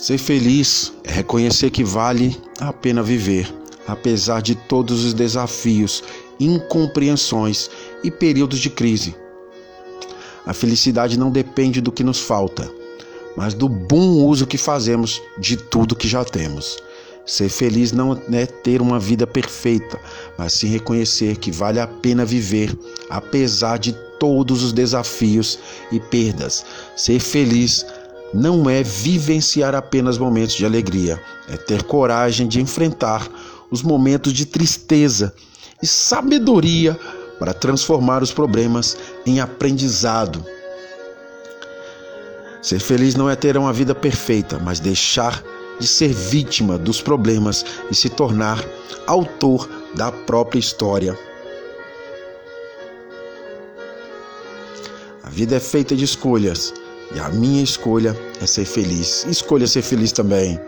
Ser feliz é reconhecer que vale a pena viver, apesar de todos os desafios, incompreensões e períodos de crise. A felicidade não depende do que nos falta, mas do bom uso que fazemos de tudo que já temos. Ser feliz não é ter uma vida perfeita, mas sim reconhecer que vale a pena viver, apesar de todos os desafios e perdas. Ser feliz não é vivenciar apenas momentos de alegria, é ter coragem de enfrentar os momentos de tristeza e sabedoria para transformar os problemas em aprendizado. Ser feliz não é ter uma vida perfeita, mas deixar de ser vítima dos problemas e se tornar autor da própria história. A vida é feita de escolhas e a minha escolha é ser feliz. Escolha ser feliz também.